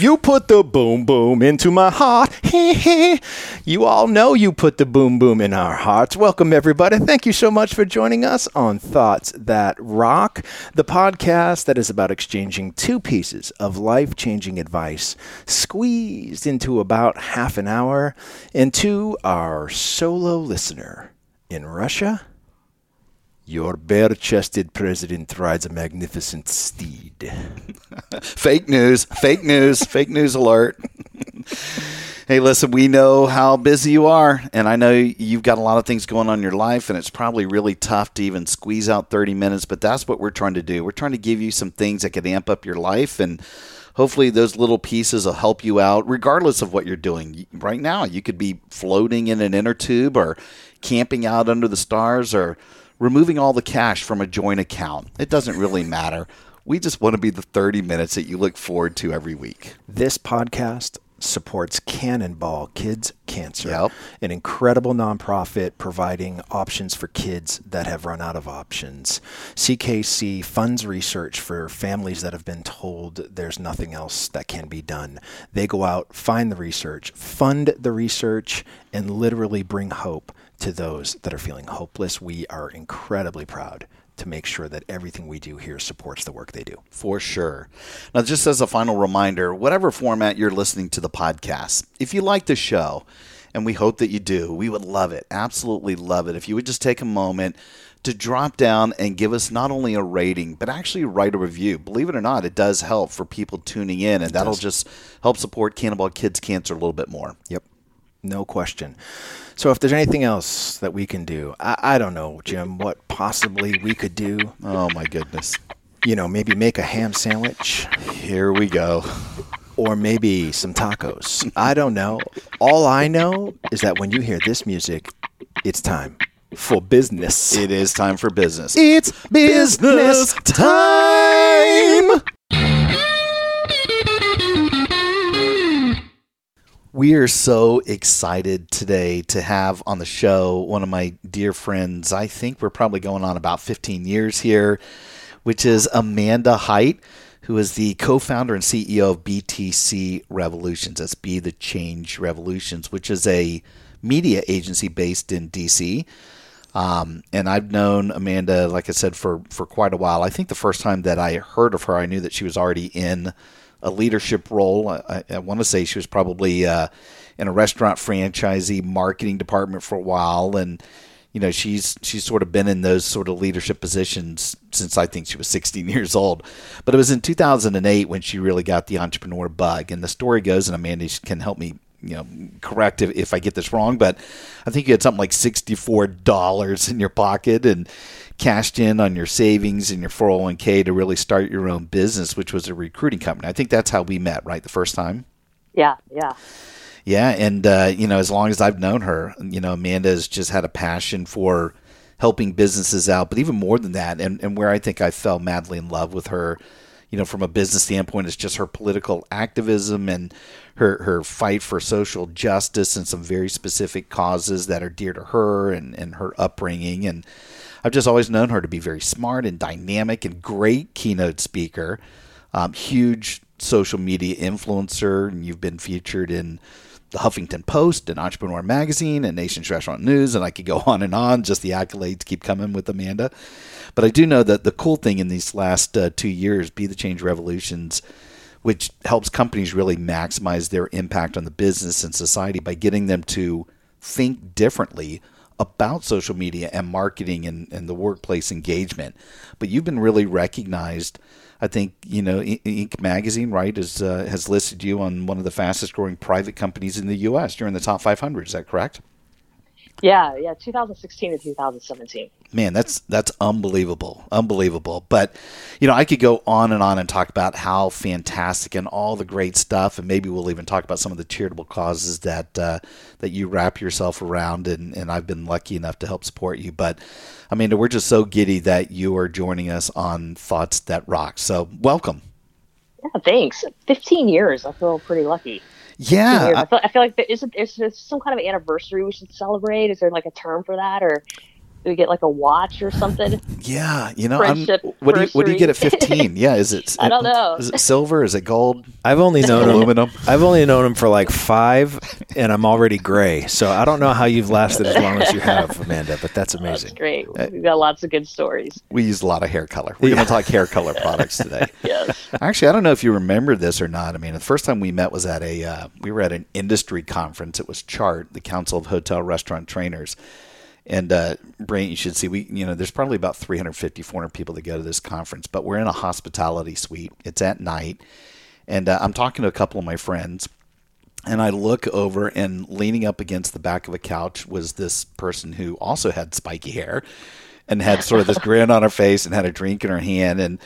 You put the boom boom into my heart. you all know you put the boom boom in our hearts. Welcome, everybody. Thank you so much for joining us on Thoughts That Rock, the podcast that is about exchanging two pieces of life changing advice squeezed into about half an hour into our solo listener in Russia your bare chested president rides a magnificent steed. fake news, fake news, fake news alert. hey, listen, we know how busy you are, and I know you've got a lot of things going on in your life, and it's probably really tough to even squeeze out 30 minutes, but that's what we're trying to do. We're trying to give you some things that can amp up your life and hopefully those little pieces will help you out regardless of what you're doing right now you could be floating in an inner tube or camping out under the stars or removing all the cash from a joint account. It doesn't really matter. We just want to be the 30 minutes that you look forward to every week. This podcast supports Cannonball Kids Cancer, yep. an incredible nonprofit providing options for kids that have run out of options. CKC funds research for families that have been told there's nothing else that can be done. They go out, find the research, fund the research, and literally bring hope to those that are feeling hopeless. We are incredibly proud to make sure that everything we do here supports the work they do. For sure. Now, just as a final reminder, whatever format you're listening to the podcast, if you like the show, and we hope that you do, we would love it, absolutely love it, if you would just take a moment to drop down and give us not only a rating, but actually write a review. Believe it or not, it does help for people tuning in, and that'll just help support Cannonball Kids Cancer a little bit more. Yep, no question. So if there's anything else that we can do, I, I don't know, Jim, what possibly we could do. Oh my goodness. You know, maybe make a ham sandwich. Here we go. Or maybe some tacos. I don't know. All I know is that when you hear this music, it's time for business. It is time for business. It's business time. We are so excited today to have on the show one of my dear friends. I think we're probably going on about 15 years here, which is Amanda Hite, who is the co founder and CEO of BTC Revolutions. That's Be the Change Revolutions, which is a media agency based in DC. Um, and I've known Amanda, like I said, for, for quite a while. I think the first time that I heard of her, I knew that she was already in a leadership role. I, I want to say she was probably uh, in a restaurant franchisee marketing department for a while, and you know she's she's sort of been in those sort of leadership positions since I think she was 16 years old. But it was in 2008 when she really got the entrepreneur bug. And the story goes, and Amanda can help me you know correct if, if I get this wrong, but I think you had something like sixty four dollars in your pocket and cashed in on your savings and your 401k to really start your own business, which was a recruiting company. I think that's how we met, right? The first time. Yeah, yeah. Yeah, and uh, you know, as long as I've known her, you know, Amanda has just had a passion for helping businesses out, but even more than that, and, and where I think I fell madly in love with her, you know, from a business standpoint, is just her political activism and her her fight for social justice and some very specific causes that are dear to her and, and her upbringing and I've just always known her to be very smart and dynamic and great keynote speaker, um, huge social media influencer, and you've been featured in the Huffington Post and Entrepreneur Magazine and Nation's Restaurant News, and I could go on and on. Just the accolades keep coming with Amanda. But I do know that the cool thing in these last uh, two years, Be the Change Revolutions, which helps companies really maximize their impact on the business and society by getting them to think differently about social media and marketing and, and the workplace engagement. But you've been really recognized. I think you know Inc. magazine, right, is uh, has listed you on one of the fastest growing private companies in the U.S. You're in the top 500. Is that correct? Yeah, yeah, 2016 to 2017. Man, that's that's unbelievable, unbelievable. But you know, I could go on and on and talk about how fantastic and all the great stuff, and maybe we'll even talk about some of the charitable causes that uh, that you wrap yourself around. And, and I've been lucky enough to help support you. But I mean, we're just so giddy that you are joining us on Thoughts That Rock. So welcome. Yeah, thanks. 15 years. I feel pretty lucky. Yeah, I feel, I feel like there is, is there some kind of anniversary we should celebrate. Is there like a term for that, or do we get like a watch or something? Yeah, you know, I'm, what do you what do you get at 15? yeah, is it? I don't know. Is it silver? Is it gold? I've only known aluminum. Him, I've only known him for like five, and I'm already gray. So I don't know how you've lasted as long as you have, Amanda. But that's amazing. That's great. We've got lots of good stories. We use a lot of hair color. We're yeah. going to talk hair color products today. yes. Actually, I don't know if you remember this or not. I mean, the first time we met was at a uh, we were at an industry conference. It was Chart, the Council of Hotel Restaurant Trainers and uh, Brant, you should see we you know there's probably about 350, 400 people that go to this conference, but we're in a hospitality suite. It's at night, and uh, I'm talking to a couple of my friends, and I look over and leaning up against the back of a couch was this person who also had spiky hair, and had sort of this grin on her face and had a drink in her hand and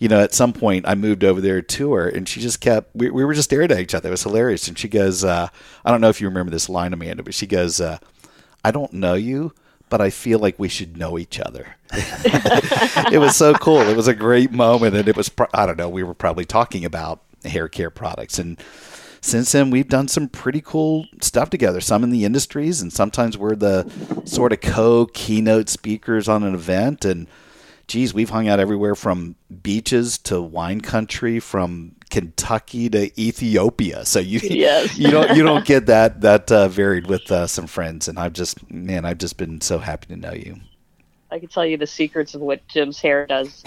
you know, at some point I moved over there to her and she just kept, we, we were just staring at each other. It was hilarious. And she goes, uh, I don't know if you remember this line, Amanda, but she goes, uh, I don't know you, but I feel like we should know each other. it was so cool. It was a great moment, and it was I don't know. We were probably talking about hair care products, and since then we've done some pretty cool stuff together. Some in the industries, and sometimes we're the sort of co keynote speakers on an event, and geez, we've hung out everywhere from beaches to wine country, from Kentucky to Ethiopia. So you yes. you don't you don't get that that uh, varied with uh, some friends. And I've just man, I've just been so happy to know you. I can tell you the secrets of what Jim's hair does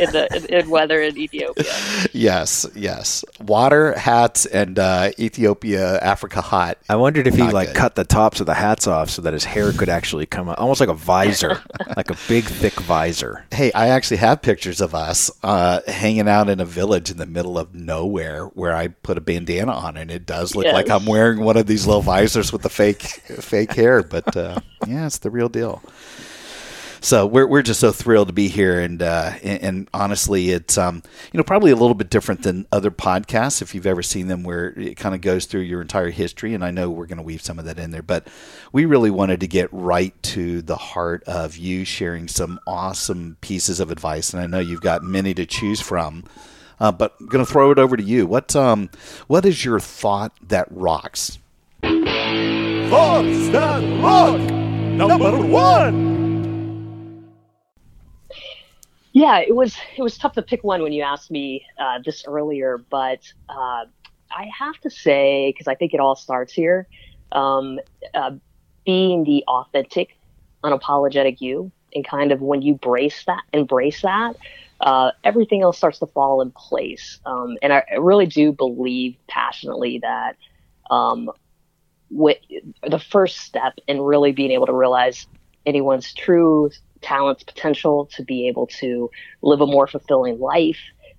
in the in, in weather in Ethiopia. Yes, yes. Water, hats, and uh, Ethiopia, Africa hot. I wondered if he like good. cut the tops of the hats off so that his hair could actually come out, almost like a visor, like a big thick visor. Hey, I actually have pictures of us uh, hanging out in a village in the middle of nowhere where I put a bandana on, and it does look yes. like I'm wearing one of these little visors with the fake fake hair. But uh, yeah, it's the real deal so we're we're just so thrilled to be here, and uh, and, and, honestly, it's um you know probably a little bit different than other podcasts if you've ever seen them, where it kind of goes through your entire history, and I know we're going to weave some of that in there, but we really wanted to get right to the heart of you sharing some awesome pieces of advice, and I know you've got many to choose from. Uh, but I'm going to throw it over to you. What um, what is your thought that rocks? Thoughts that rock. Number one. Yeah, it was it was tough to pick one when you asked me uh, this earlier, but uh, I have to say because I think it all starts here, um, uh, being the authentic, unapologetic you, and kind of when you brace that, embrace that, uh, everything else starts to fall in place. Um, and I, I, really do believe passionately that um, with the first step in really being able to realize anyone's true talents, potential to be able to live a more fulfilling life,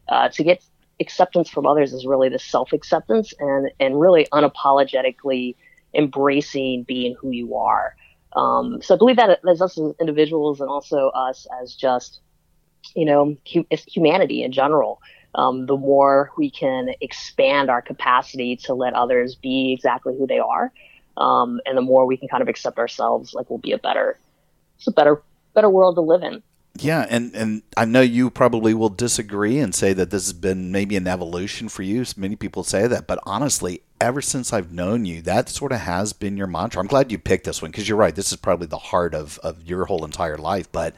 uh, to get acceptance from others is really the self acceptance and, and really unapologetically embracing being who you are. Um, so I believe that as us as individuals and also us as just, you know, hu- humanity in general. Um, the more we can expand our capacity to let others be exactly who they are, um, and the more we can kind of accept ourselves, like we'll be a better, it's a better better world to live in. Yeah, and, and I know you probably will disagree and say that this has been maybe an evolution for you. Many people say that, but honestly, ever since I've known you, that sort of has been your mantra. I'm glad you picked this one because you're right. This is probably the heart of, of your whole entire life. But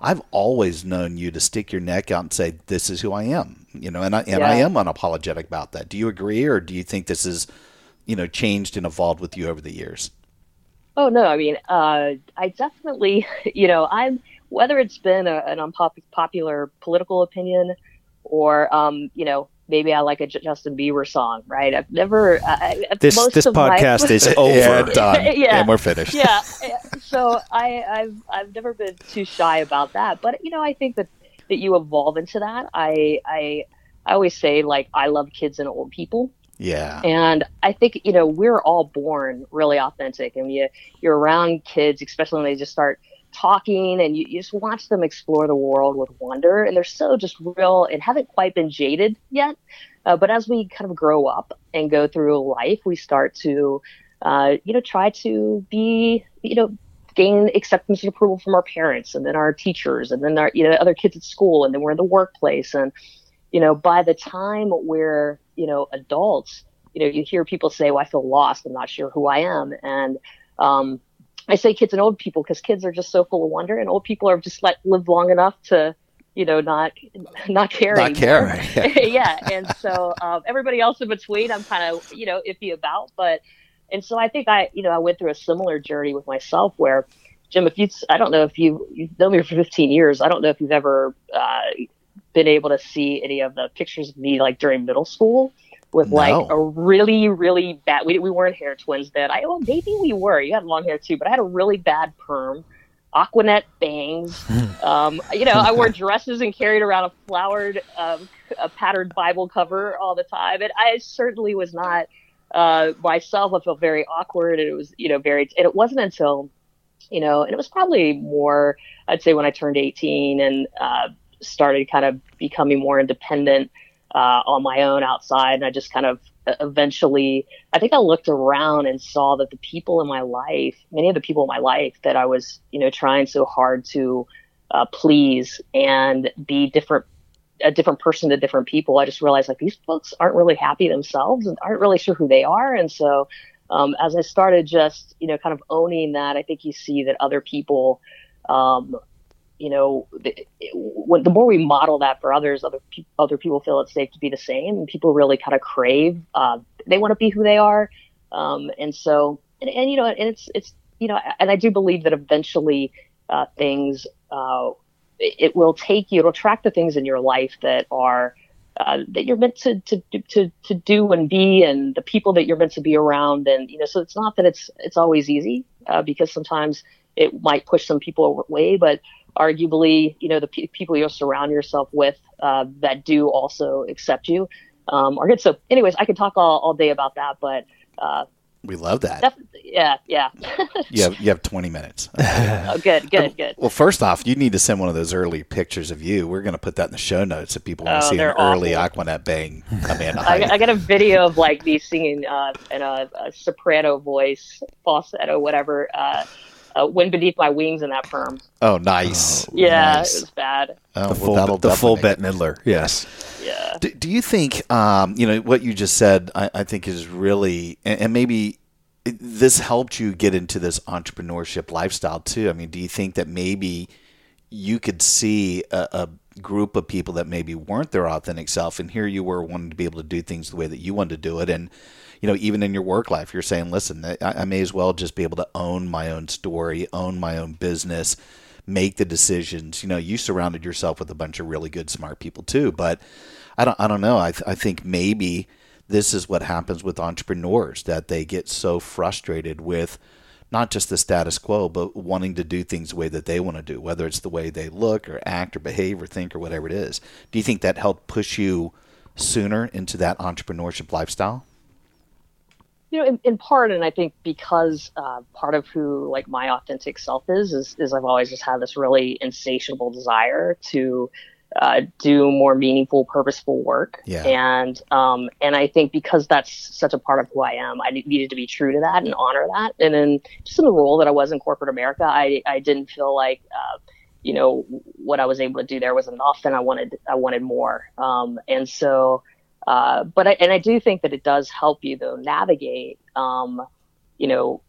I've always known you to stick your neck out and say, "This is who I am," you know, and I and yeah. I am unapologetic about that. Do you agree, or do you think this is, you know, changed and evolved with you over the years? Oh no, I mean, uh, I definitely, you know, I'm whether it's been a, an unpopular political opinion or, um, you know, maybe I like a Justin Bieber song, right? I've never. I, this this podcast my, is over. yeah, done. yeah, and we're finished. Yeah. So I, I've I've never been too shy about that, but you know, I think that that you evolve into that. I I I always say like I love kids and old people. Yeah. And I think, you know, we're all born really authentic and you, you're around kids, especially when they just start talking and you, you just watch them explore the world with wonder and they're so just real and haven't quite been jaded yet. Uh, but as we kind of grow up and go through life, we start to, uh, you know, try to be, you know, gain acceptance and approval from our parents and then our teachers and then our, you know, other kids at school and then we're in the workplace. And, you know, by the time we're, you know, adults, you know, you hear people say, well, I feel lost. I'm not sure who I am. And, um, I say kids and old people because kids are just so full of wonder, and old people are just like lived long enough to, you know, not not care. Not care. Yeah. yeah. And so um, everybody else in between, I'm kind of you know iffy about, but and so I think I you know I went through a similar journey with myself where. Jim, if you, I don't know if you, you've known me for 15 years. I don't know if you've ever uh, been able to see any of the pictures of me like during middle school with No. like a really, really bad. We, we weren't hair twins then. I well, maybe we were. You had long hair too, but I had a really bad perm, Aquanet bangs. um, you know, I wore dresses and carried around a flowered, um, a patterned Bible cover all the time, and I certainly was not uh, myself. I felt very awkward, and it was you know very. And it wasn't until you know, and it was probably more. I'd say when I turned 18 and uh, started kind of becoming more independent uh, on my own outside. And I just kind of uh, eventually, I think I looked around and saw that the people in my life, many of the people in my life that I was, you know, trying so hard to uh, please and be different, a different person to different people, I just realized like these folks aren't really happy themselves and aren't really sure who they are. And so, um, as I started just, you know, kind of owning that, I think you see that other people, um, you know, the, the more we model that for others, other pe- other people feel it's safe to be the same, and people really kind of crave. Uh, they want to be who they are, um, and so, and, and you know, and it's it's you know, and I do believe that eventually uh, things uh, it, it will take you, it'll track the things in your life that are uh, that you're meant to, to to to do and be, and the people that you're meant to be around, and you know, so it's not that it's it's always easy uh, because sometimes it might push some people away, but arguably, you know, the pe people you surround yourself with uh, that do also accept you um, are good. So, anyways, I could talk all, all day about that, but uh, We love that. def- yeah, yeah. You have you have 20 minutes. oh, good, good, good. Well, first off, you need to send one of those early pictures of you. We're going to put that in the show notes if people want to Oh, see an they're early. Aquanet bang Amanda I. I got a video of like me singing uh, in a, a soprano voice, falsetto, whatever. Uh, uh, "Wind Beneath My Wings" in that perm. oh, nice. Yeah, Nice. it was bad. Oh, The full, that'll the full Bette Midler. Yes. Yeah. Do, do you think, um, you know, what you just said, I, I think is really, and, and maybe this helped you get into this entrepreneurship lifestyle too? I mean, do you think that maybe you could see a, a group of people that maybe weren't their authentic self, and here you were wanting to be able to do things the way that you wanted to do it, and you know, even in your work life, you're saying, listen, I, I may as well just be able to own my own story, own my own business, make the decisions. You know, you surrounded yourself with a bunch of really good, smart people too. But I don't, I don't know. I, th- I think maybe this is what happens with entrepreneurs that they get so frustrated with not just the status quo, but wanting to do things the way that they want to do, whether it's the way they look or act or behave or think or whatever it is. Do you think that helped push you sooner into that entrepreneurship lifestyle? You know, in, in part, and I think because uh, part of who like my authentic self is, is, is I've always just had this really insatiable desire to uh, do more meaningful, purposeful work. Yeah. And um, and I think because that's such a part of who I am, I needed to be true to that and honor that. And then just in the role that I was in corporate America, I I didn't feel like. Uh, you know what I was able to do there was enough, and I wanted I wanted more. Um, and so, uh, but I, and I do think that it does help you though navigate, um, you know,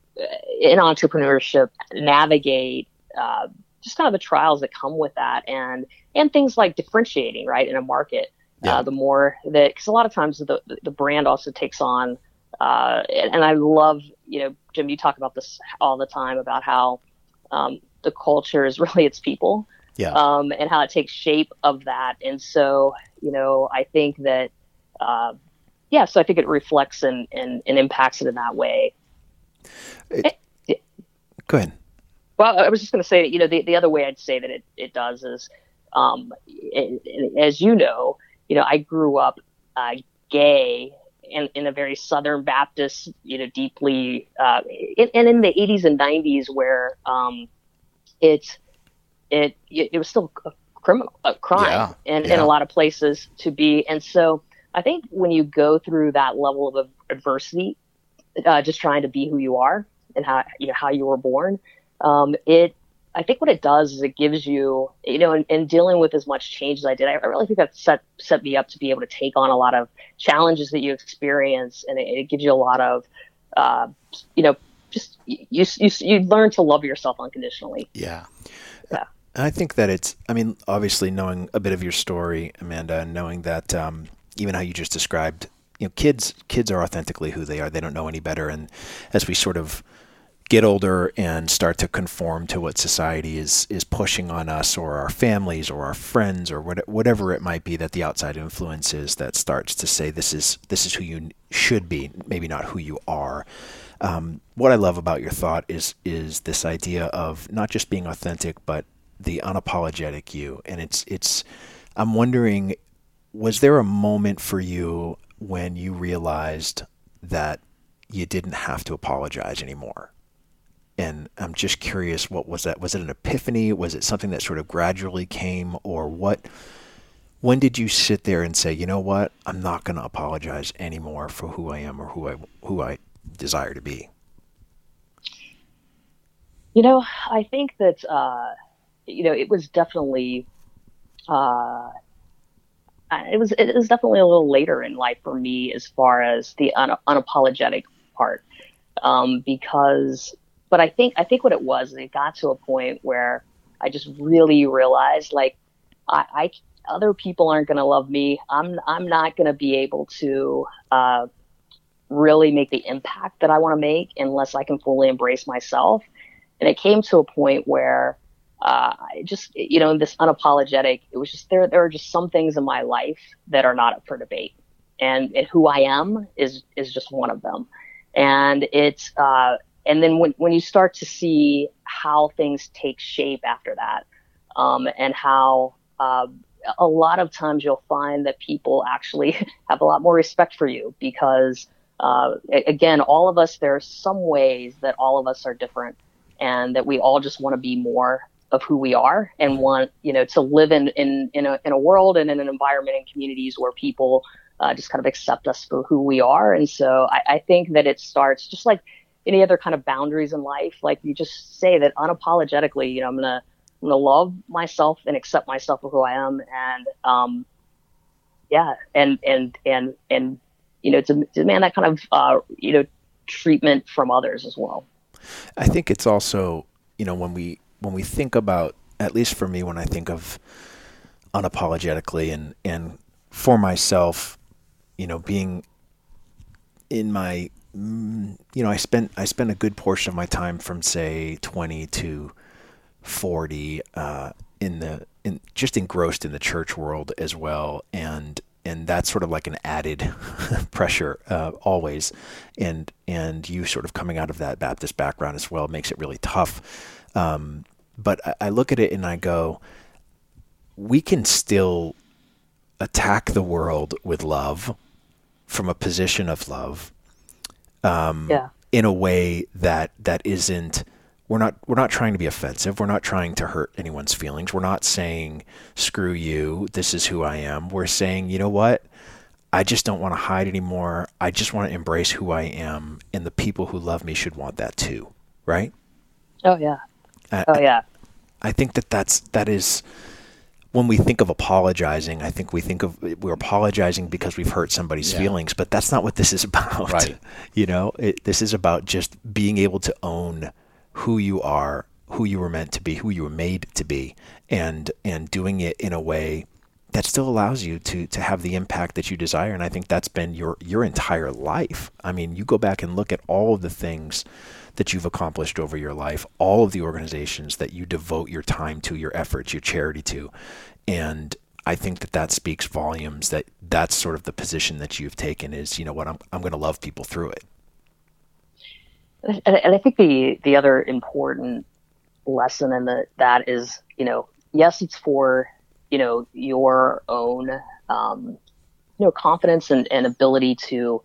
in entrepreneurship, navigate uh, just kind of the trials that come with that, and and things like differentiating right in a market. Yeah. Uh, the more that because a lot of times the the brand also takes on, uh, and, and I love you know Jim, you talk about this all the time about how um, the culture is really its people Yeah. um, and how it takes shape of that. And so, you know, I think that, uh, yeah, so I think it reflects and, and, and impacts it in that way. Go ahead. Well, I was just going to say that, you know, the, the other way I'd say that it, it does is, um, it, it- as you know, you know, I grew up uh, gay in, in a very Southern Baptist, you know, deeply, uh, in, and in the 80s and 90s where um, it, it, it was still a criminal, a crime Yeah, in, in a lot of places to be. And so I think when you go through that level of adversity, uh, just trying to be who you are and how, you know, how you were born, um, it, I think what it does is it gives you, you know, in, in dealing with as much change as I did, I, really think that set set me up to be able to take on a lot of challenges that you experience, and it, it gives you a lot of, uh, you know, just you, you you learn to love yourself unconditionally. Yeah. I think that it's, I mean, obviously knowing a bit of your story, Amanda, and knowing that um, even how you just described, you know, kids, kids are authentically who they are. They don't know any better. And as we sort of get older and start to conform to what society is, is pushing on us or our families or our friends or what, whatever it might be that the outside influence is that starts to say, this is, this is who you should be, maybe not who you are. Um, what I love about your thought is, is this idea of not just being authentic, but the unapologetic you and it's it's i'm wondering was there a moment for you when you realized that you didn't have to apologize anymore? And i'm just curious what was that? Was it an epiphany? Was it something that sort of gradually came or what when did you sit there and say you know what? I'm not going to apologize anymore for who i am or who i who i desire to be You know, I think that uh, you know it was definitely uh, it was it was definitely a little later in life for me as far as the un- unapologetic part. Um, because but I think I think what it was it got to a point where I just really realized like I, I other people aren't going to love me. I'm I'm not going to be able to uh, really make the impact that I want to make unless I can fully embrace myself. And it came to a point where uh, just you know this unapologetic it was just there there are just some things in my life that are not up for debate. And, and who I am is is just one of them. And it's uh, and then when when you start to see how things take shape after that um, and how uh, a lot of times you'll find that people actually have a lot more respect for you because uh, again all of us there are some ways that all of us are different and that we all just want to be more of who we are and want you know to live in in in a in a world and in an environment and communities where people uh, just kind of accept us for who we are. And so I, I think that it starts just like any other kind of boundaries in life. Like you just say that unapologetically you know I'm gonna I'm gonna love myself and accept myself for who I am. And um yeah and and and and you know to demand that kind of uh you know treatment from others as well. I think it's also, you know, when we when we think about at least for me when I think of unapologetically and and for myself, you know, being in my mm, you know, I spent I spent a good portion of my time from say 20 to 40 uh, in the in just engrossed in the church world as well. And and that's sort of like an added pressure uh, always. And and you sort of coming out of that Baptist background as well makes it really tough um, but I, I look at it and I go we can still attack the world with love from a position of love yeah. in a way that that isn't we're not we're not trying to be offensive. We're not trying to hurt anyone's feelings. We're not saying screw you. This is who i am. We're saying you know what? I just don't want to hide anymore. I just want to embrace who i am and the people who love me should want that too. Right? Oh yeah I- oh yeah I think that that's that is when we think of apologizing. I think we think of we're apologizing because we've hurt somebody's Yeah. feelings, but that's not what this is about. Right. You know, it, this is about just being able to own who you are, who you were meant to be, who you were made to be, and and doing it in a way that still allows you to to have the impact that you desire. And I think that's been your your entire life. I mean, you go back and look at all of the things that you've accomplished over your life, all of the organizations that you devote your time to, your efforts, your charity to, and I think that that speaks volumes. That that's sort of the position that you've taken. Is you know what I'm I'm going to love people through it. and, and I think the the other important lesson in the that is you know yes it's for you know your own um, you know confidence and, and ability to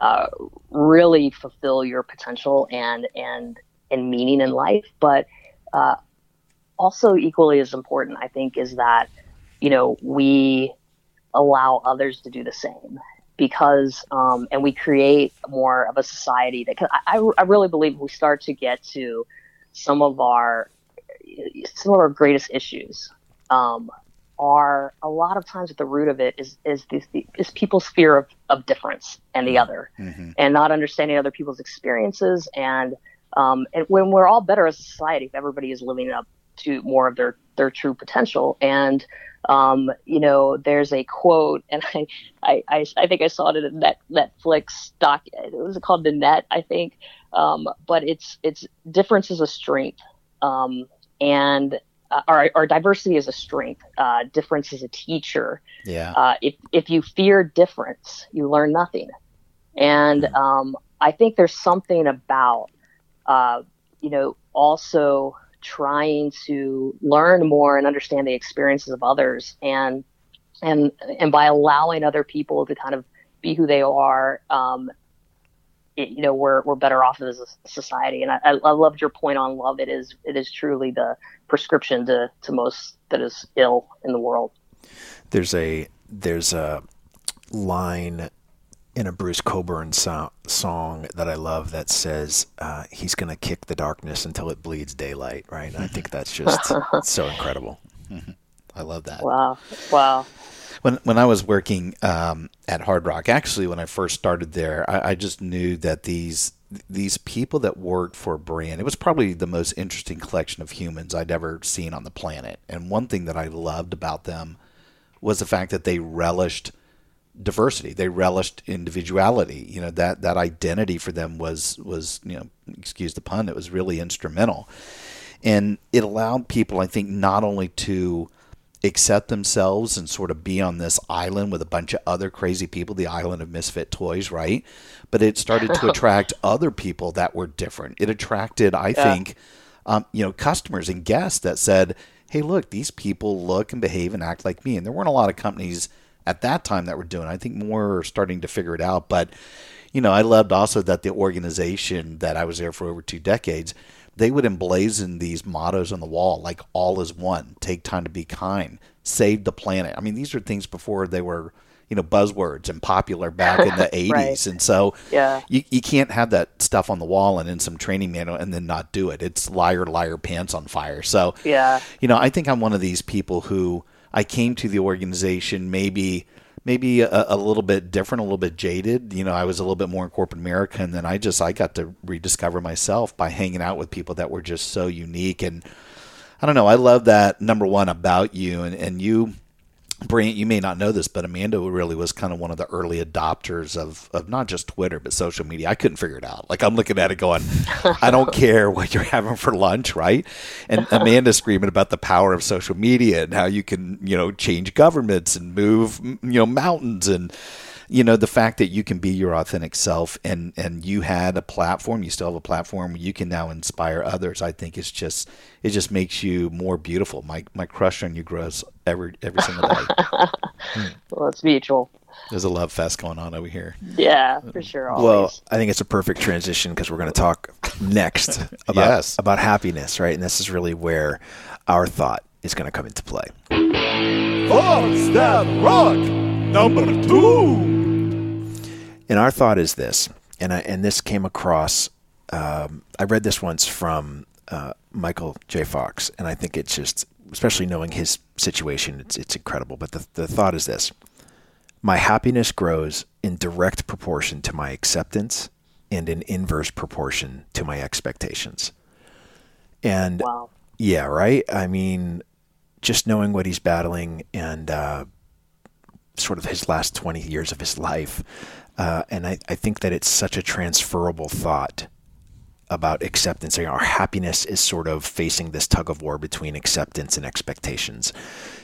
uh, really fulfill your potential and and and meaning in life. But uh, also equally as important, I think, is that you know we allow others to do the same because um, and we create more of a society that I, I really believe we start to get to some of our some of our greatest issues um, are a lot of times at the root of it is is this is people's fear of, of difference and the mm-hmm. other mm-hmm. and not understanding other people's experiences. And um, and when we're all better as a society if everybody is living up to more of their their true potential. And um, you know there's a quote and I, I, I, I think I saw it in that Netflix doc it was called? The net I think. Um, but it's it's difference is a strength. Um, and uh, our, our, diversity is a strength. Uh, difference is a teacher. Yeah. Uh, if if you fear difference, you learn nothing. And mm-hmm. um, I think there's something about uh, you know also trying to learn more and understand the experiences of others, and and and by allowing other people to kind of be who they are, um, it, you know we're we're better off as a society. And I, I loved your point on love. It is it is truly the prescription to to most that is ill in the world. There's a there's a line in a Bruce Cockburn so- song that I love that says uh, he's going to kick the darkness until it bleeds daylight. Right? And I think that's just so incredible. I love that. Wow! Wow! When when I was working um, at Hard Rock, actually, when I first started there, I, I, just knew that these these people that worked for brand, it was probably the most interesting collection of humans I'd ever seen on the planet. And one thing that I loved about them was the fact that they relished diversity. They relished individuality. You know that that identity for them was was you know excuse the pun. It was really instrumental, and it allowed people, I think, not only to accept themselves and sort of be on this island with a bunch of other crazy people, the island of misfit toys, right? But it started to attract other people that were different. It attracted, I yeah. think, um, you know, customers and guests that said, "Hey, look, these people look and behave and act like me." And there weren't a lot of companies at that time that were doing. It. I think more are starting to figure it out, but you know, I loved also that the organization that I was there for over two decades they would emblazon these mottos on the wall like all is one, take time to be kind, save the planet. I mean, these are things before they were, you know, buzzwords and popular back in the 80s. right. And so yeah. you, you can't have that stuff on the wall and in some training manual and then not do it. It's liar, liar, pants on fire. So, yeah. you know, I think I'm one of these people who I came to the organization maybe – maybe a, a, little bit different, a little bit jaded. You know, I was a little bit more in corporate America, and then I just I got to rediscover myself by hanging out with people that were just so unique. And I don't know, I love that number one about you, and and you Brant, you may not know this, but Amanda really was kind of one of the early adopters of, of not just Twitter, but social media. I couldn't figure it out. Like, I'm looking at it going, I don't care what you're having for lunch, right? And Amanda screaming about the power of social media and how you can, you know, change governments and move, you know, mountains and, you know the fact that you can be your authentic self and and you had a platform you still have a platform you can now inspire others i think it's just it just makes you more beautiful my my crush on you grows every every single day well it's mutual there's a love fest going on over here. Yeah, for sure. Always. Well, I think it's a perfect transition because we're going to talk next about yes. about happiness, right? And this is really where our thought is going to come into play. Thoughts that rock number two. And our thought is this, and I, and this came across. Um, I read this once from uh, Michael J. Fox, and I think it's just, especially knowing his situation, it's it's incredible. But the the thought is this: my happiness grows in direct proportion to my acceptance, and in inverse proportion to my expectations. And wow. yeah, right. I mean, just knowing what he's battling and uh, sort of his last 20 years of his life, uh, and I, I think that it's such a transferable thought about acceptance. our happiness is sort of facing this tug of war between acceptance and expectations.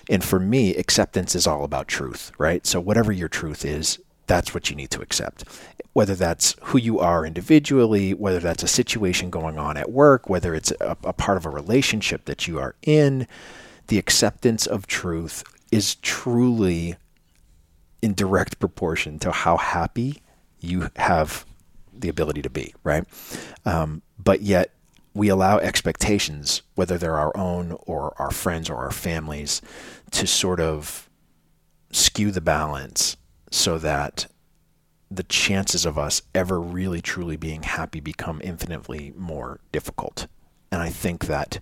And for me, acceptance is all about truth, right? So, whatever your truth is, that's what you need to accept. Whether that's who you are individually, whether that's a situation going on at work, whether it's a, a part of a relationship that you are in, the acceptance of truth is truly in direct proportion to how happy you have the ability to be, right? Um, but yet we allow expectations, whether they're our own or our friends or our families, to sort of skew the balance so that the chances of us ever really truly being happy become infinitely more difficult. And I think that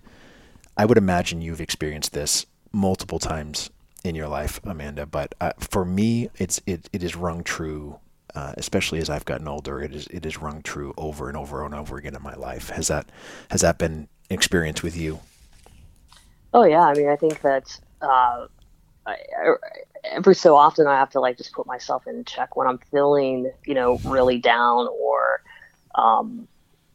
I would imagine you've experienced this multiple times in your life, Amanda. But uh, for me, it's it, it is rung true, uh, especially as I've gotten older. It is it is rung true over and over and over again in my life. Has that has that been experience with you? Oh yeah, I mean, I think that uh, I, I, every so often I have to like just put myself in check when I'm feeling, you know, really down or, um,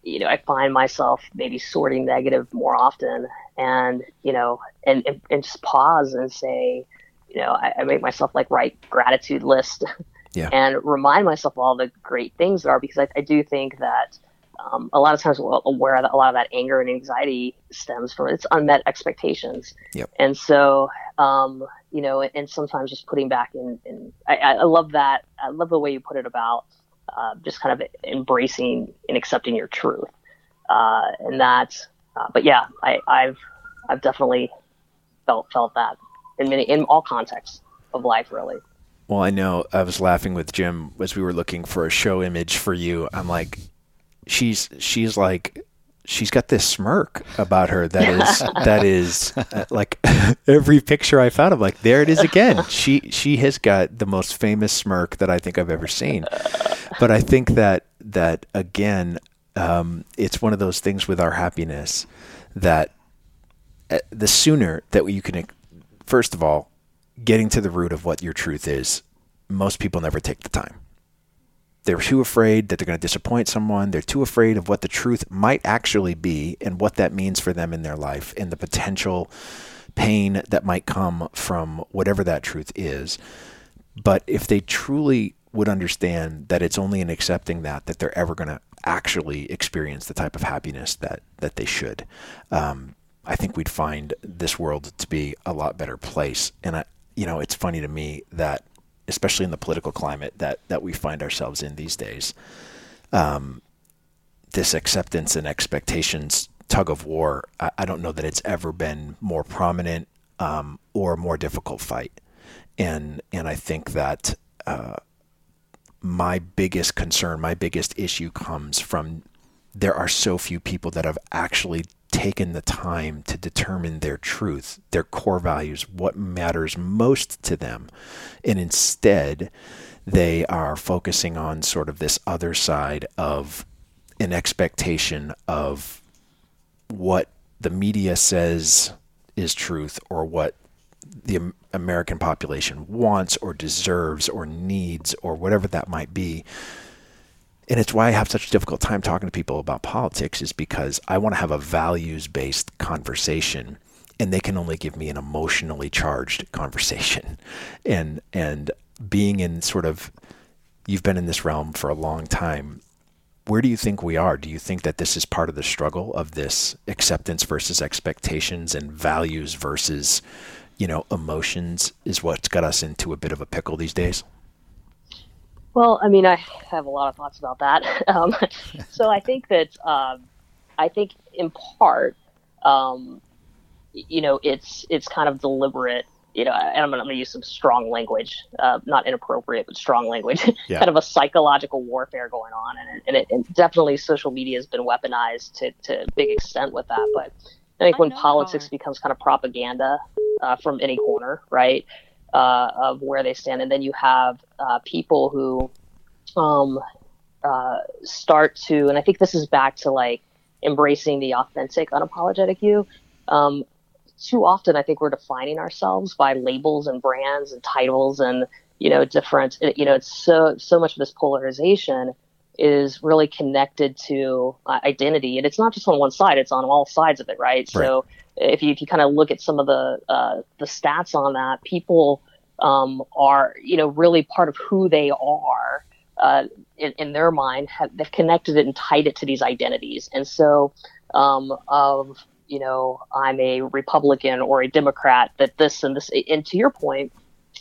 you know, I find myself maybe sorting negative more often and, you know, and, and, and just pause and say, you know, I, I make myself like write gratitude list Yeah. and remind myself of all the great things there are because I, I do think that um, a lot of times we're aware that a lot of that anger and anxiety stems from its unmet expectations. Yep. And so, um, you know, and sometimes just putting back in, in I, I love that. I love the way you put it about uh, just kind of embracing and accepting your truth. Uh, and that, uh, but yeah, I, I've, I've definitely felt, felt that in many, in all contexts of life, really. Well, I know I was laughing with Jim as we were looking for a show image for you. I'm like, she's she's like she's got this smirk about her that is that is uh, like every picture I found. I'm like, there it is again. She she has got the most famous smirk that I think I've ever seen. But I think that that again, um, it's one of those things with our happiness that uh, the sooner that you can, first of all, getting to the root of what your truth is. Most people never take the time they're too afraid that they're going to disappoint someone. They're too afraid of what the truth might actually be and what that means for them in their life and the potential pain that might come from whatever that truth is. But if they truly would understand that it's only in accepting that that they're ever going to actually experience the type of happiness that that they should, um, I think we'd find this world to be a lot better place. And I, you know, it's funny to me that especially in the political climate that that we find ourselves in these days. Um, this acceptance and expectations tug of war, I, I, don't know that it's ever been more prominent um, or more difficult fight. And and I think that uh, my biggest concern, my biggest issue comes from there are so few people that have actually taken the time to determine their truth, their core values, what matters most to them. And instead, they are focusing on sort of this other side of an expectation of what the media says is truth or what the American population wants or deserves or needs or whatever that might be and it's why I have such a difficult time talking to people about politics is because I want to have a values based conversation and they can only give me an emotionally charged conversation. And and being in sort of you've been in this realm for a long time where do you think we are? Do you think that this is part of the struggle of this acceptance versus expectations and values versus you know emotions is what's got us into a bit of a pickle these days well, I mean, I have a lot of thoughts about that. Um, so I think that um, I think in part, um, you know, it's it's kind of deliberate. You know, and I'm going to use some strong language, uh, not inappropriate, but strong language. Yeah. kind of a psychological warfare going on, and, and, it, and definitely social media has been weaponized to to a big extent with that. But I think I when politics how. becomes kind of propaganda uh, from any corner, right? Uh, of where they stand, and then you have uh, people who um, uh, start to, and I think this is back to like embracing the authentic, unapologetic you. Um, too often, I think we're defining ourselves by labels and brands and titles and you know different. You know, it's so so much of this polarization is really connected to uh, identity, and it's not just on one side; it's on all sides of it, right? So if you if you kind of look at some of the uh, the stats on that, people um, are you know really part of who they are uh, in, in their mind. Have, they've connected it and tied it to these identities, and so um, of you know I'm a Republican or a Democrat. That this and this, and to your point,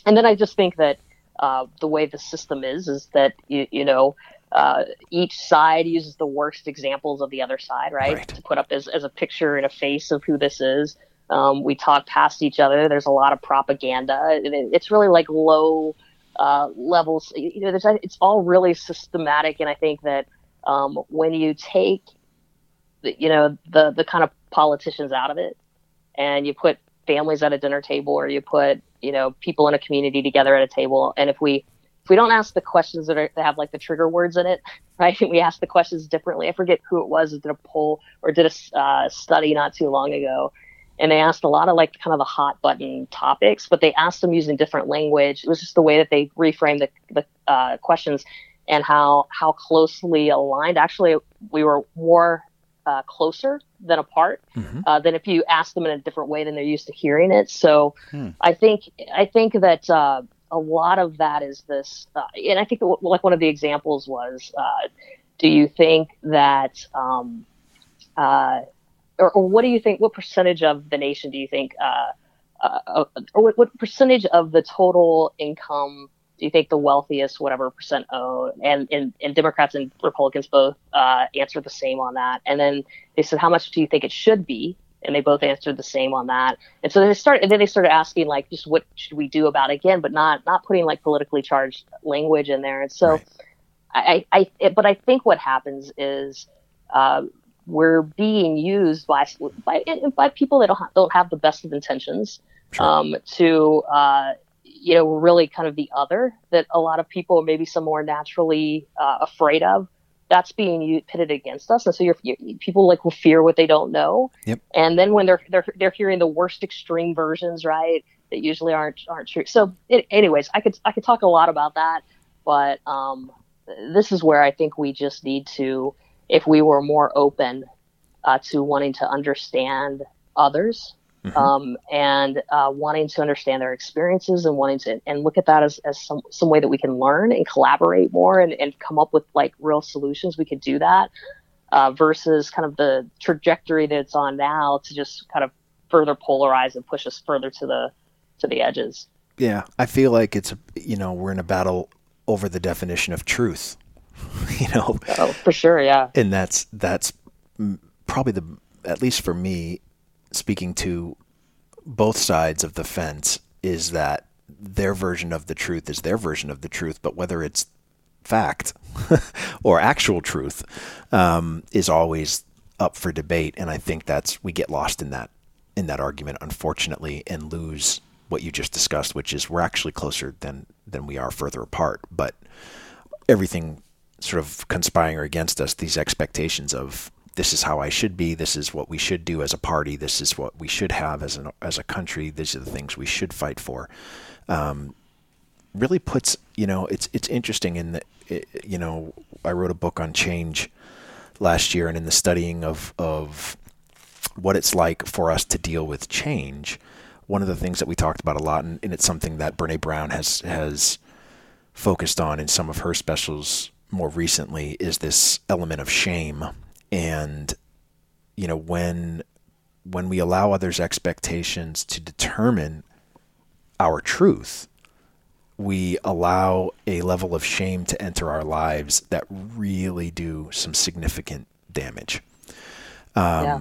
and then I just think that uh, the way the system is is that you, you know uh, each side uses the worst examples of the other side, right? Right. To put up as, as a picture and a face of who this is. Um, we talk past each other. There's a lot of propaganda. It's really like low uh, levels. You know, there's, it's all really systematic. And I think that um, when you take, the, you know, the the kind of politicians out of it, and you put families at a dinner table, or you put, you know, people in a community together at a table, and if we if we don't ask the questions that, are, that have like the trigger words in it, right? We ask the questions differently. I forget who it was that did a poll or did a uh, study not too long ago, and they asked a lot of like kind of the hot button topics, but they asked them using different language. It was just the way that they reframed the, the uh, questions and how how closely aligned. Actually, we were more uh, closer than apart uh, than if you ask them in a different way than they're used to hearing it. So I think I think that uh, a lot of that is this, uh, and I think w- like one of the examples was, uh, do you think that, um, uh, or, or what do you think? What percentage of the nation do you think, uh, uh, or what, what percentage of the total income do you think the wealthiest, whatever percent own? And, and, and Democrats and Republicans both uh, answered the same on that. And then they said, how much do you think it should be? And they both answered the same on that. And so they started, and then they started asking like, just what should we do about it again, but not not putting like politically charged language in there. And so, Right. I, I, it, but I think what happens is. Uh, we're being used by by by people that don't have, don't have the best of intentions um, to uh, you know really kind of the other that a lot of people maybe some more naturally uh, afraid of. That's being pitted against us, and so you're, you people like will fear what they don't know. Yep. And then when they're they're they're hearing the worst extreme versions, right, that usually aren't aren't true. So, it, anyways, I could I could talk a lot about that, but um, this is where I think we just need to, if we were more open uh, to wanting to understand others um, and uh, wanting to understand their experiences and wanting to and look at that as, as some, some way that we can learn and collaborate more and, and come up with like real solutions we could do that uh, versus kind of the trajectory that it's on now to just kind of further polarize and push us further to the to the edges. Yeah, I feel like it's you know we're in a battle over the definition of truth. you know, oh for sure yeah. And that's that's probably the at least for me speaking to both sides of the fence is that their version of the truth is their version of the truth but whether it's fact or actual truth um, is always up for debate. And i think that's we get lost in that in that argument unfortunately and lose what you just discussed which is we're actually closer than than we are further apart. But everything sort of conspiring against us these expectations of this is how I should be this is what we should do as a party this is what we should have as an as a country these are the things we should fight for. Um, really puts you know it's it's interesting in that it, you know I wrote a book on change last year and in the studying of of what it's like for us to deal with change one of the things that we talked about a lot and, and it's something that Brene Brown has has focused on in some of her specials more recently is this element of shame and you know when when we allow others expectations to determine our truth we allow a level of shame to enter our lives that really do some significant damage um, Yeah.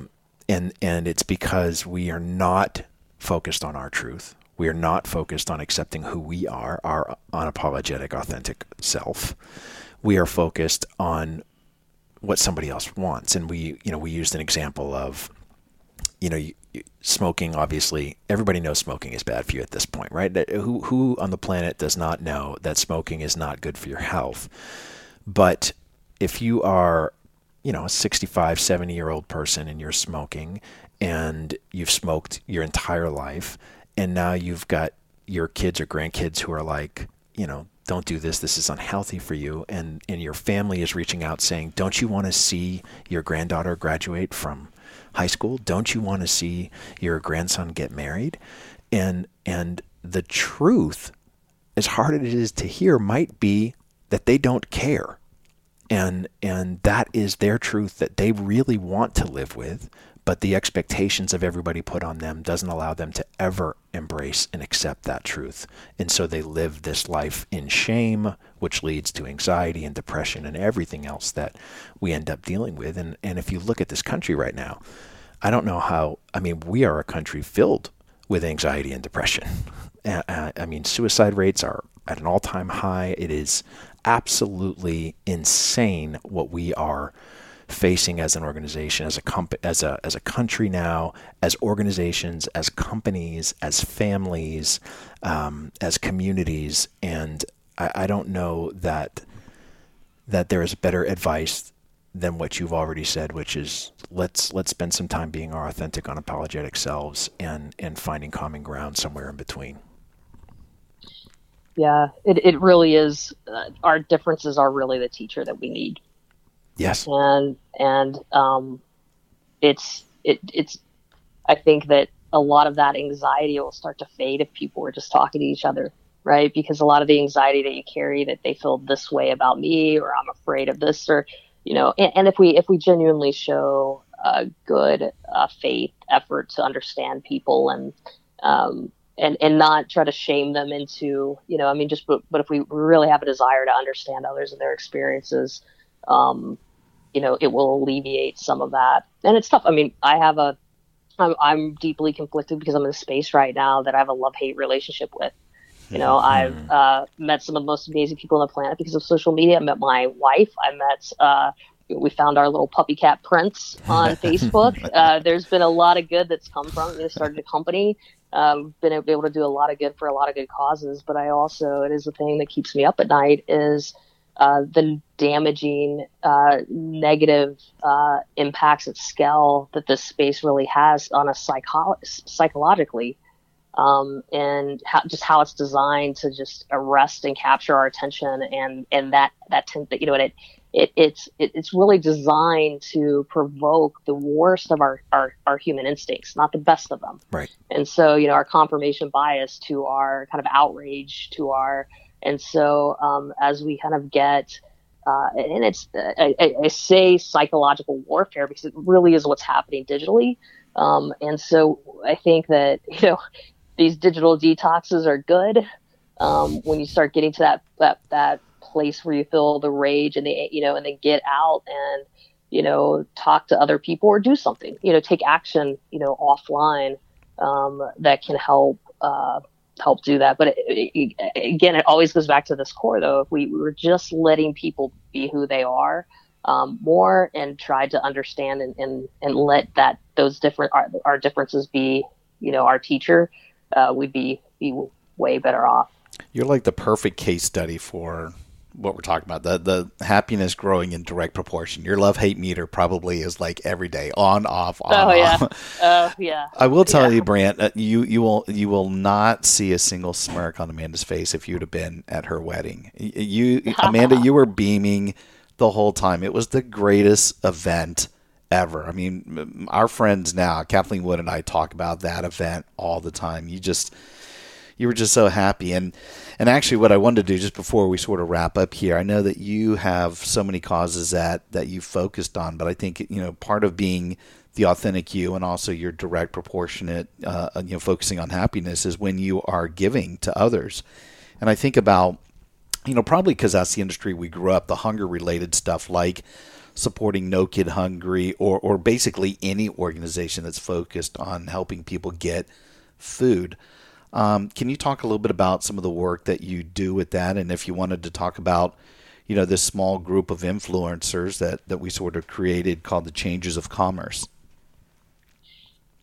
and and it's because we are not focused on our truth. We are not focused on accepting who we are, our unapologetic, authentic self. We are focused on what somebody else wants, and we, you know, we used an example of, you know, smoking. Obviously, everybody knows smoking is bad for you at this point, right? Who who on the planet does not know that smoking is not good for your health? But if you are, you know, a 65, 70 year old person and you're smoking and you've smoked your entire life and now you've got your kids or grandkids who are like, you know, don't do this. This is unhealthy for you. And, and your family is reaching out saying, don't you want to see your granddaughter graduate from high school? Don't you want to see your grandson get married? And, and the truth, as hard as it is to hear, might be that they don't care and and that is their truth that they really want to live with but the expectations of everybody put on them doesn't allow them to ever embrace and accept that truth. And so they live this life in shame, which leads to anxiety and depression and everything else that we end up dealing with. And, and if you look at this country right now, I don't know how, I mean, we are a country filled with anxiety and depression. I mean, suicide rates are at an all time high. It is absolutely insane what we are facing as an organization, as a comp- as a as a country now, as organizations, as companies, as families, um, as communities, and I, I don't know that that there is better advice than what you've already said, which is let's let's spend some time being our authentic, unapologetic selves and and finding common ground somewhere in between. Yeah, it, it really is. Uh, our differences are really the teacher that we need. Yes. And and um, it's it it's. I think that a lot of that anxiety will start to fade if people are just talking to each other, right? Because a lot of the anxiety that you carry that they feel this way about me, or I'm afraid of this, or you know, and, and if we if we genuinely show a good uh, faith effort to understand people and um, and and not try to shame them into you know I mean just but, but if we really have a desire to understand others and their experiences um, you know it will alleviate some of that and it's tough I mean I have a I'm, I'm deeply conflicted because I'm in a space right now that I have a love hate relationship with you know mm-hmm. I've uh, met some of the most amazing people on the planet because of social media I met my wife I met uh, we found our little puppy cat Prince on Facebook. Uh, there's been a lot of good that's come from it. We started a company um, been able to do a lot of good for a lot of good causes. But I also, it is the thing that keeps me up at night is uh, the damaging uh, negative uh, impacts at scale that this space really has on us psycho- psychologically. Um, and how, just how it's designed to just arrest and capture our attention and, and that, that, tends you know, it, it, it's it, it's really designed to provoke the worst of our, our, our human instincts, not the best of them. Right. And so, you know, our confirmation bias to our kind of outrage to our, and so um, as we kind of get, uh, and it's I, I, say psychological warfare because it really is what's happening digitally. Um, and so I think that you know these digital detoxes are good um, when you start getting to that that that place where you feel the rage and the you know and then get out and you know talk to other people or do something you know take action you know offline um, that can help uh, help do that. But it, it, again it always goes back to this core though. If we, we were just letting people be who they are um, more and tried to understand and, and, and let that those different our, our differences be you know our teacher uh, we'd be be way better off. You're like the perfect case study for what we're talking about the the happiness growing in direct proportion. Your love hate meter probably is like every day on off on oh, off. Yeah. Oh yeah. I will tell yeah. you, Brant, uh, you you will you will not see a single smirk on Amanda's face if you'd have been at her wedding. You Amanda, you were beaming the whole time. It was the greatest event ever. I mean, our friends now, Kathleen Wood and I talk about that event all the time. You just you were just so happy. And and actually what I wanted to do just before we sort of wrap up here I know that you have so many causes that that you focused on but I think you know part of being the authentic you and also your direct proportionate uh, you know focusing on happiness is when you are giving to others. And I think about you know probably because that's the industry we grew up the hunger related stuff like supporting No Kid Hungry or or basically any organization that's focused on helping people get food um, can you talk a little bit about some of the work that you do with that, and if you wanted to talk about, you know, this small group of influencers that that we sort of created called the Changers of Commerce?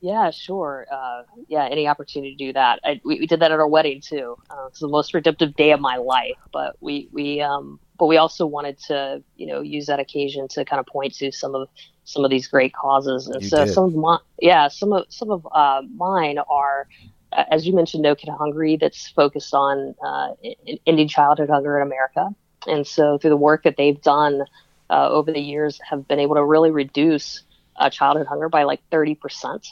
Yeah, sure. Uh, yeah, any opportunity to do that. I, we, we, did that at our wedding too. Uh, it's the most redemptive day of my life. But we we um, but we also wanted to you know use that occasion to kind of point to some of some of these great causes. And you so did. some of my yeah some of some of uh, mine are as you mentioned, No Kid Hungry, that's focused on uh, ending childhood hunger in America. And so, through the work that they've done uh, over the years, have been able to really reduce uh, childhood hunger by like 30 percent,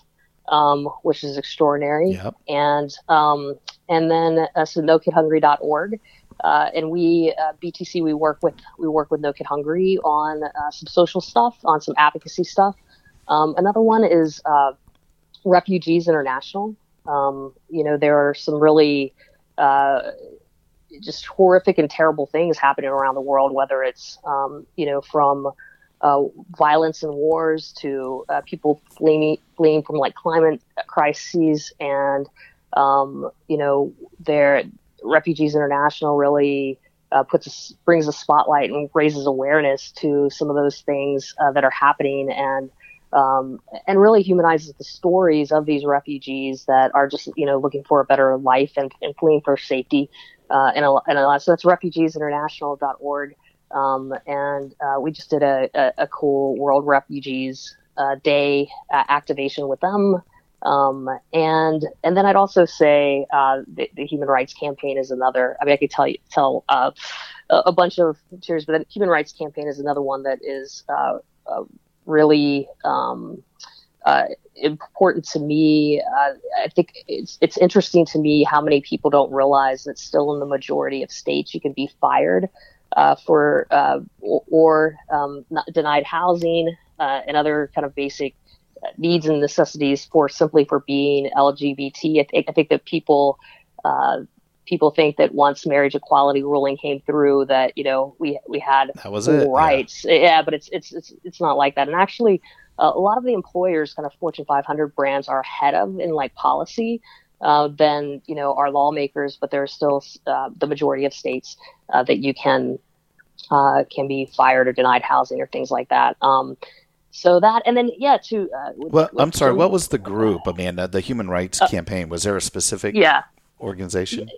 um, which is extraordinary. Yep. And um, and then uh, so NoKidHungry.org. Uh, and we uh, BTC we work with we work with No Kid Hungry on uh, some social stuff, on some advocacy stuff, Um, another one is uh, Refugees International. Um, you know, there are some really uh, just horrific and terrible things happening around the world, whether it's, um, you know, from uh, violence and wars to uh, people fleeing, fleeing from like climate crises and, um, you know, their Refugees International really uh, puts a, brings a spotlight and raises awareness to some of those things uh, that are happening. And um, and really humanizes the stories of these refugees that are just you know looking for a better life and, and fleeing for safety uh, and, a, and a, so that's refugeesinternational.org um, and uh, we just did a, a, a cool World Refugees uh, Day uh, activation with them um, and and then I'd also say uh, the, the, Human Rights Campaign is another. I mean, I could tell you tell uh, a bunch of cheers, but the Human Rights Campaign is another one that is uh, uh really um, uh, important to me. Uh, I think it's it's interesting to me how many people don't realize that still in the majority of states you can be fired for or, or um, denied housing and other kind of basic needs and necessities for simply for being LGBT. I think, I think that people, uh, people think that once marriage equality ruling came through that, you know, we, we had that was it. rights. Yeah. yeah. but it's, it's, it's, it's not like that. And actually, uh, a lot of the employers kind of Fortune 500 brands are ahead of in like policy. Uh, than you know our lawmakers, but there are still uh, the majority of states uh, that you can uh, can be fired or denied housing or things like that. Um, so that and then yeah to uh, well i'm sorry what was the group amanda the human rights campaign was there a specific yeah organization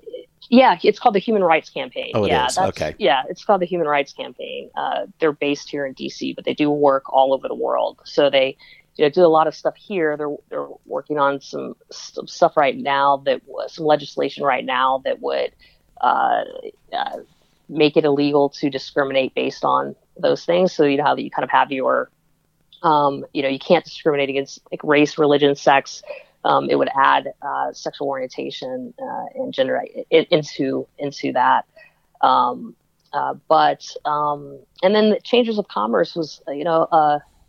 yeah it's called the human rights campaign. Oh it yeah is. okay. yeah it's called the human rights campaign. Uh, they're based here in dc but they do work all over the world. So they you know, do a lot of stuff here. They're they're working on some, some stuff right now that some legislation right now that would uh, uh, make it illegal to discriminate based on those things. So you know how you kind of have your um, you know, you can't discriminate against like race, religion, sex. Um, it would add uh, sexual orientation uh, and gender into into that. Um, uh, but um, and then the Changers of Commerce was you know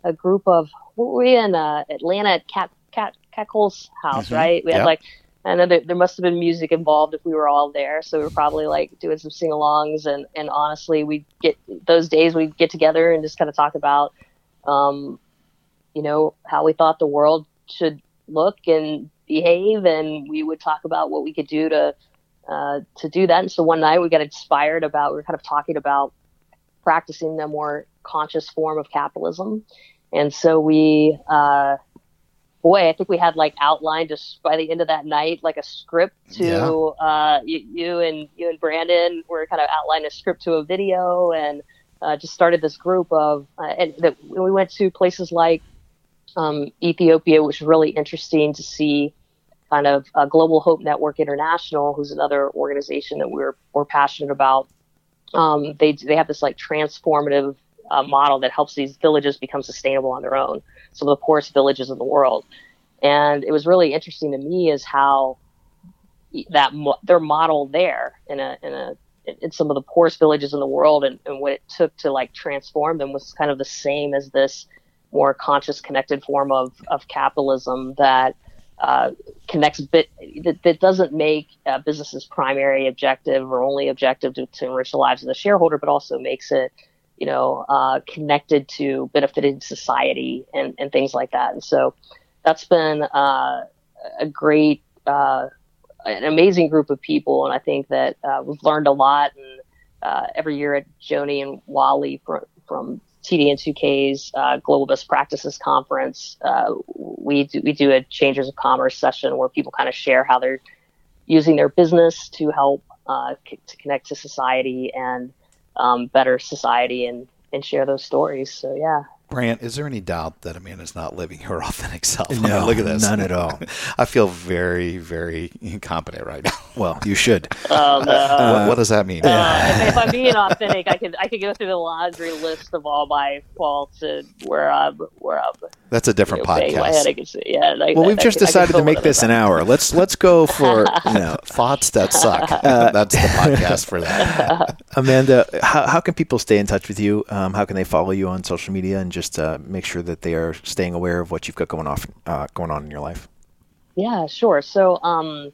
a group of were we in uh, Atlanta at Kat Kat Kat Cole's house, mm-hmm. right? We had like I know there, there must have been music involved if we were all there. So we were probably like doing some sing alongs and, and honestly we get those days we'd get together and just kind of talk about um, you know, how we thought the world should look and behave, and we would talk about what we could do to uh, to do that. And so one night we got inspired about we were kind of talking about practicing the more conscious form of capitalism, and so we. Uh, boy, I think we had like outlined just by the end of that night, like a script to yeah. uh, you, you, and you and Brandon were kind of outlined a script to a video and uh, just started this group of uh, and that we went to places like Ethiopia, which was really interesting to see kind of uh, Global Hope Network International, who's another organization that we're, we're passionate about. Um, they, they have this like transformative uh, model that helps these villages become sustainable on their own. Some of the poorest villages in the world. And it was really interesting to me is how that mo- their model there in a, in a, in some of the poorest villages in the world and, and what it took to like transform them was kind of the same as this more conscious, connected form of, of capitalism that uh, connects bit that, that doesn't make uh, businesses primary objective or only objective to, to, enrich the lives of the shareholder, but also makes it, you know, uh, connected to benefiting society and, and things like that. And so that's been uh, a great, uh, an amazing group of people, and I think that we've learned a lot. And every year at Joni and Wally from, from TDN2K's uh, Global Best Practices Conference, uh, we do, we do a Changers of Commerce session where people kind of share how they're using their business to help uh, c- to connect to society and um, better society and and share those stories. So yeah, Brant, is there any doubt that Amanda's not living her authentic self? No, I mean, look at this. None at all. I feel very, very incompetent right now. Well, you should. Um, uh, what, what, does that mean? Uh, if, if, I'm being authentic, I could I could go through the laundry list of all my faults and where I'm where I'm. That's a different you know, podcast. I can see, yeah, like, well, we've just I, decided to make this an hour. Let's let's go for you know thoughts that suck. Uh, That's the podcast for that. Amanda, how, how can people stay in touch with you? Um, how can they follow you on social media and just just uh, make sure that they are staying aware of what you've got going off uh, going on in your life. Yeah, sure. So, um,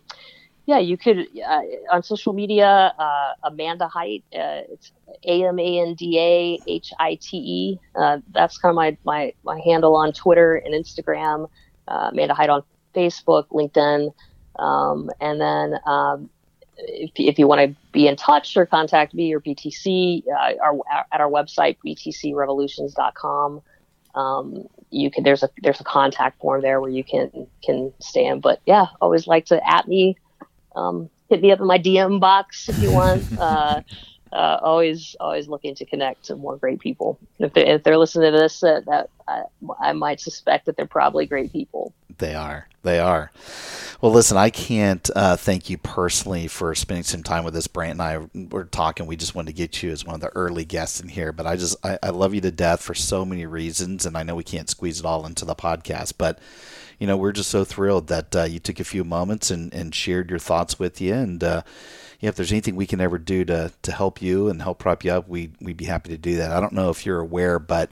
yeah, you could uh, on social media, uh, Amanda Hite. Uh, it's A M A N D A H I T E. Uh, that's kind of my, my my handle on Twitter and Instagram. Uh, Amanda Hite on Facebook, LinkedIn, um, and then um, if, if you want to be in touch or contact me or BTC, uh, our, at our website btcrevolutions.com. Um, you can there's a there's a contact form there where you can can stand. But yeah, always like to at me, um, hit me up in my DM box if you want. uh, uh, always always looking to connect to more great people. If they're, if they're listening to this, uh, that I, I might suspect that they're probably great people. They are. They are. Well, listen, I can't uh, thank you personally for spending some time with us. Brant and I were talking. We just wanted to get you as one of the early guests in here. But I just, I, I love you to death for so many reasons. And I know we can't squeeze it all into the podcast. But, you know, we're just so thrilled that uh, you took a few moments and, and shared your thoughts with you. And, uh, yeah, if there's anything we can ever do to, to help you and help prop you up, we, we'd be happy to do that. I don't know if you're aware, but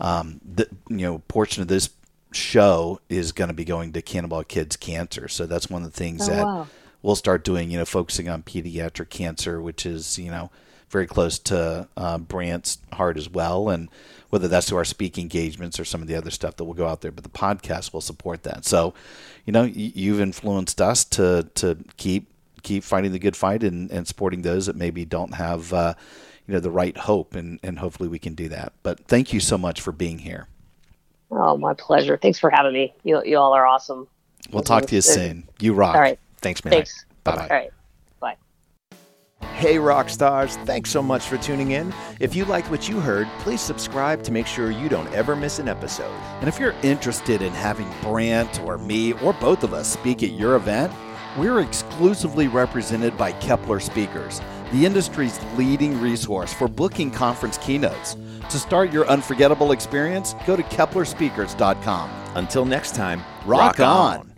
um, the you know portion of this show is going to be going to Cannonball Kids Cancer. So that's one of the things Oh, that wow. we'll start doing, you know, focusing on pediatric cancer, which is, you know, very close to uh, Brant's heart as well. And whether that's through our speaking engagements or some of the other stuff that will go out there, but the podcast will support that. So, you know, you've influenced us to, to keep, keep fighting the good fight and, and supporting those that maybe don't have, uh, you know, the right hope. And, and hopefully we can do that. But thank you so much for being here. Oh, my pleasure. Thanks for having me. You you all are awesome. We'll talk to you soon. You rock. All right. Thanks, man. Thanks. Bye bye. All right. Bye. Hey, rock stars! Thanks so much for tuning in. If you liked what you heard, please subscribe to make sure you don't ever miss an episode. And if you're interested in having Brant or me or both of us speak at your event, we're exclusively represented by Kepler Speakers, the industry's leading resource for booking conference keynotes. To start your unforgettable experience, go to keplerspeakers.com. Until next time, Rock on.